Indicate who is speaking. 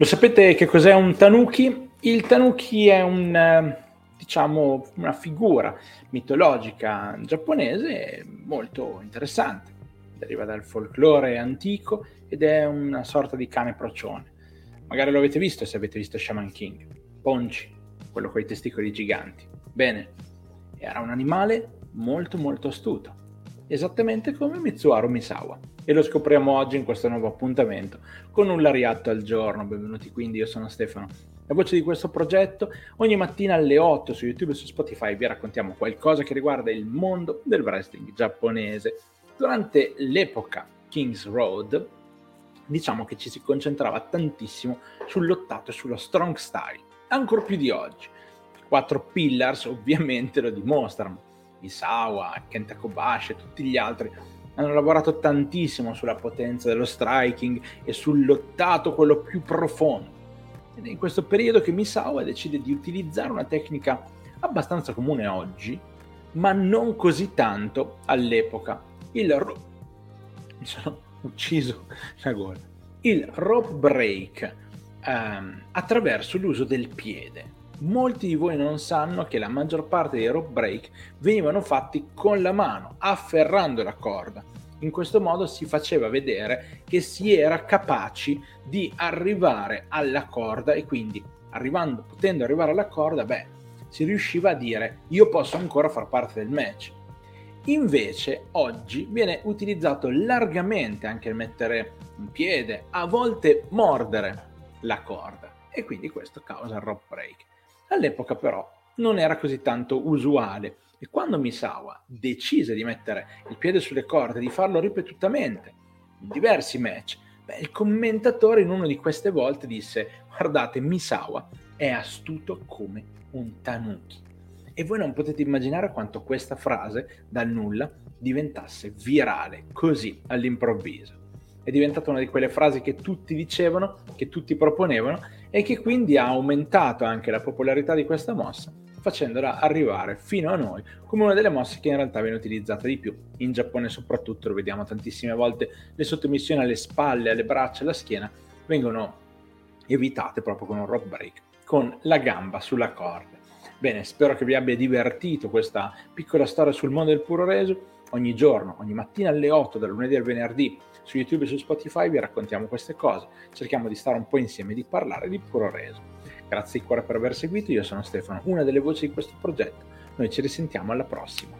Speaker 1: Lo sapete che cos'è un tanuki? Il tanuki è un, diciamo, una figura mitologica giapponese molto interessante. Deriva dal folklore antico ed è una sorta di cane procione. Magari lo avete visto se avete visto Shaman King. Ponchi, quello con i testicoli giganti. Bene, era un animale molto molto astuto, esattamente come Mitsuharu Misawa. E lo scopriamo oggi in questo nuovo appuntamento con un lariatto al giorno. Benvenuti quindi, io sono Stefano, la voce di questo progetto. Ogni mattina alle 8 su YouTube e su Spotify vi raccontiamo qualcosa che riguarda il mondo del wrestling giapponese. Durante l'epoca King's Road, diciamo che ci si concentrava tantissimo sul lottato e sullo strong style, ancora più di oggi. Quattro pillars ovviamente lo dimostrano. Isawa, Kenta Kobashi e tutti gli altri hanno lavorato tantissimo sulla potenza dello striking e sul lottato quello più profondo. Ed è in questo periodo che Misawa decide di utilizzare una tecnica abbastanza comune oggi, ma non così tanto all'epoca. Il ro- mi sono ucciso la gola. Il rope break ehm, attraverso l'uso del piede molti di voi non sanno che la maggior parte dei rope break venivano fatti con la mano, afferrando la corda. In questo modo si faceva vedere che si era capaci di arrivare alla corda e quindi arrivando, potendo arrivare alla corda, beh, si riusciva a dire io posso ancora far parte del match. Invece oggi viene utilizzato largamente anche il mettere in piede, a volte mordere la corda e quindi questo causa il rope break. All'epoca però non era così tanto usuale e quando Misawa decise di mettere il piede sulle corde, di farlo ripetutamente in diversi match, beh, il commentatore in una di queste volte disse guardate Misawa è astuto come un tanuki. E voi non potete immaginare quanto questa frase dal nulla diventasse virale così all'improvviso. È diventata una di quelle frasi che tutti dicevano, che tutti proponevano e che quindi ha aumentato anche la popolarità di questa mossa, facendola arrivare fino a noi come una delle mosse che in realtà viene utilizzata di più. In Giappone soprattutto lo vediamo tantissime volte, le sottomissioni alle spalle, alle braccia, alla schiena vengono evitate proprio con un rock break, con la gamba sulla corda. Bene, spero che vi abbia divertito questa piccola storia sul mondo del puro reso. Ogni giorno, ogni mattina alle 8, dal lunedì al venerdì, su YouTube e su Spotify vi raccontiamo queste cose, cerchiamo di stare un po' insieme, di parlare di puro reso. Grazie di cuore per aver seguito, io sono Stefano, una delle voci di questo progetto. Noi ci risentiamo alla prossima.